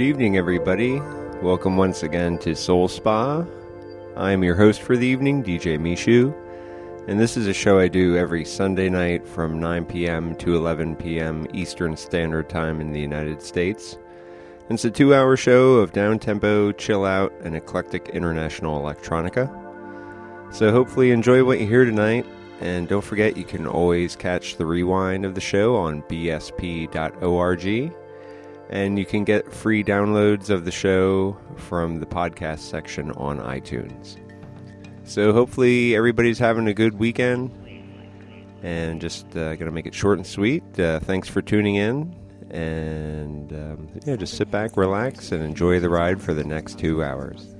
evening, everybody. Welcome once again to Soul Spa. I am your host for the evening, DJ Meeshu, and this is a show I do every Sunday night from 9 p.m. to 11 p.m. Eastern Standard Time in the United States. It's a two hour show of down tempo, chill out, and eclectic international electronica. So hopefully, enjoy what you hear tonight. And don't forget, you can always catch the rewind of the show on bsp.org and you can get free downloads of the show from the podcast section on iTunes. So hopefully everybody's having a good weekend, and just uh, gonna make it short and sweet. Uh, thanks for tuning in, and um, yeah, just sit back, relax, and enjoy the ride for the next two hours.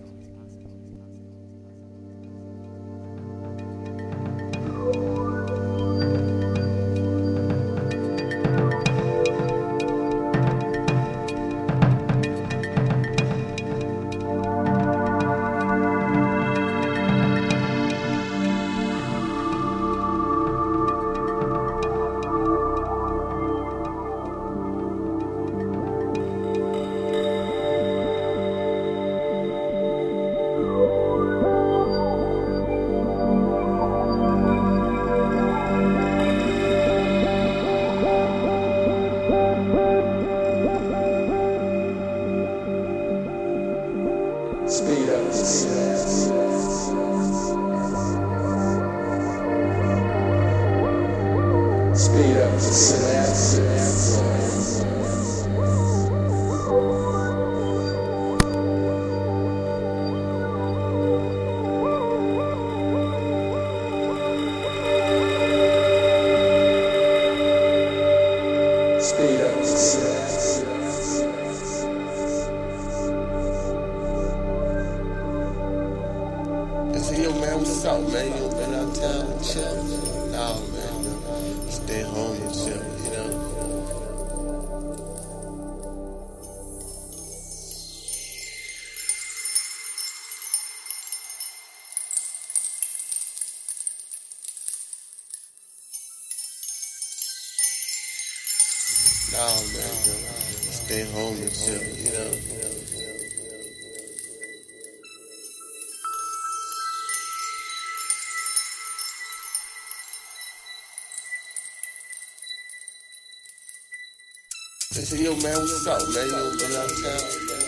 Yo, man, what's up, man? You been out town?